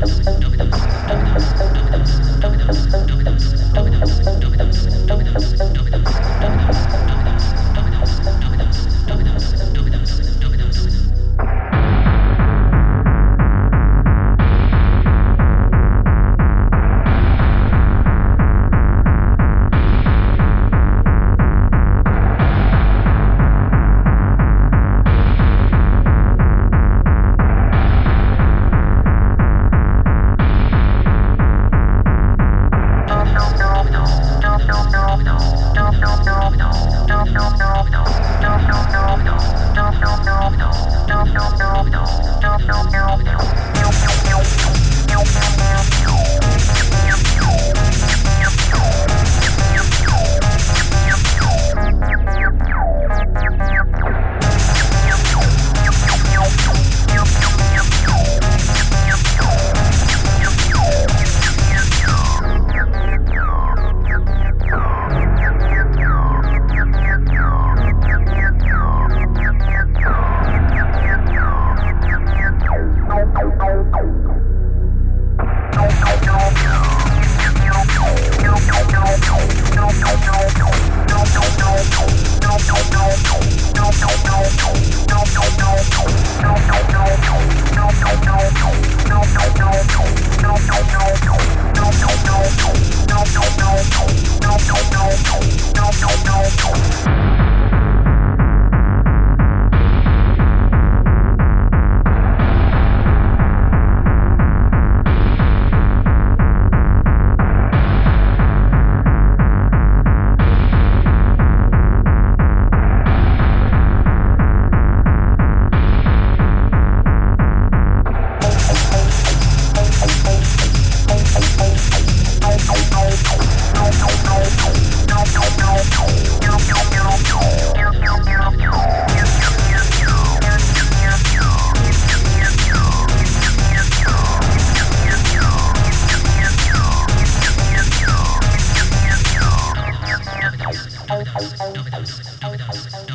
Yes. Dominoes, Dominoes, Dominoes, Dominoes.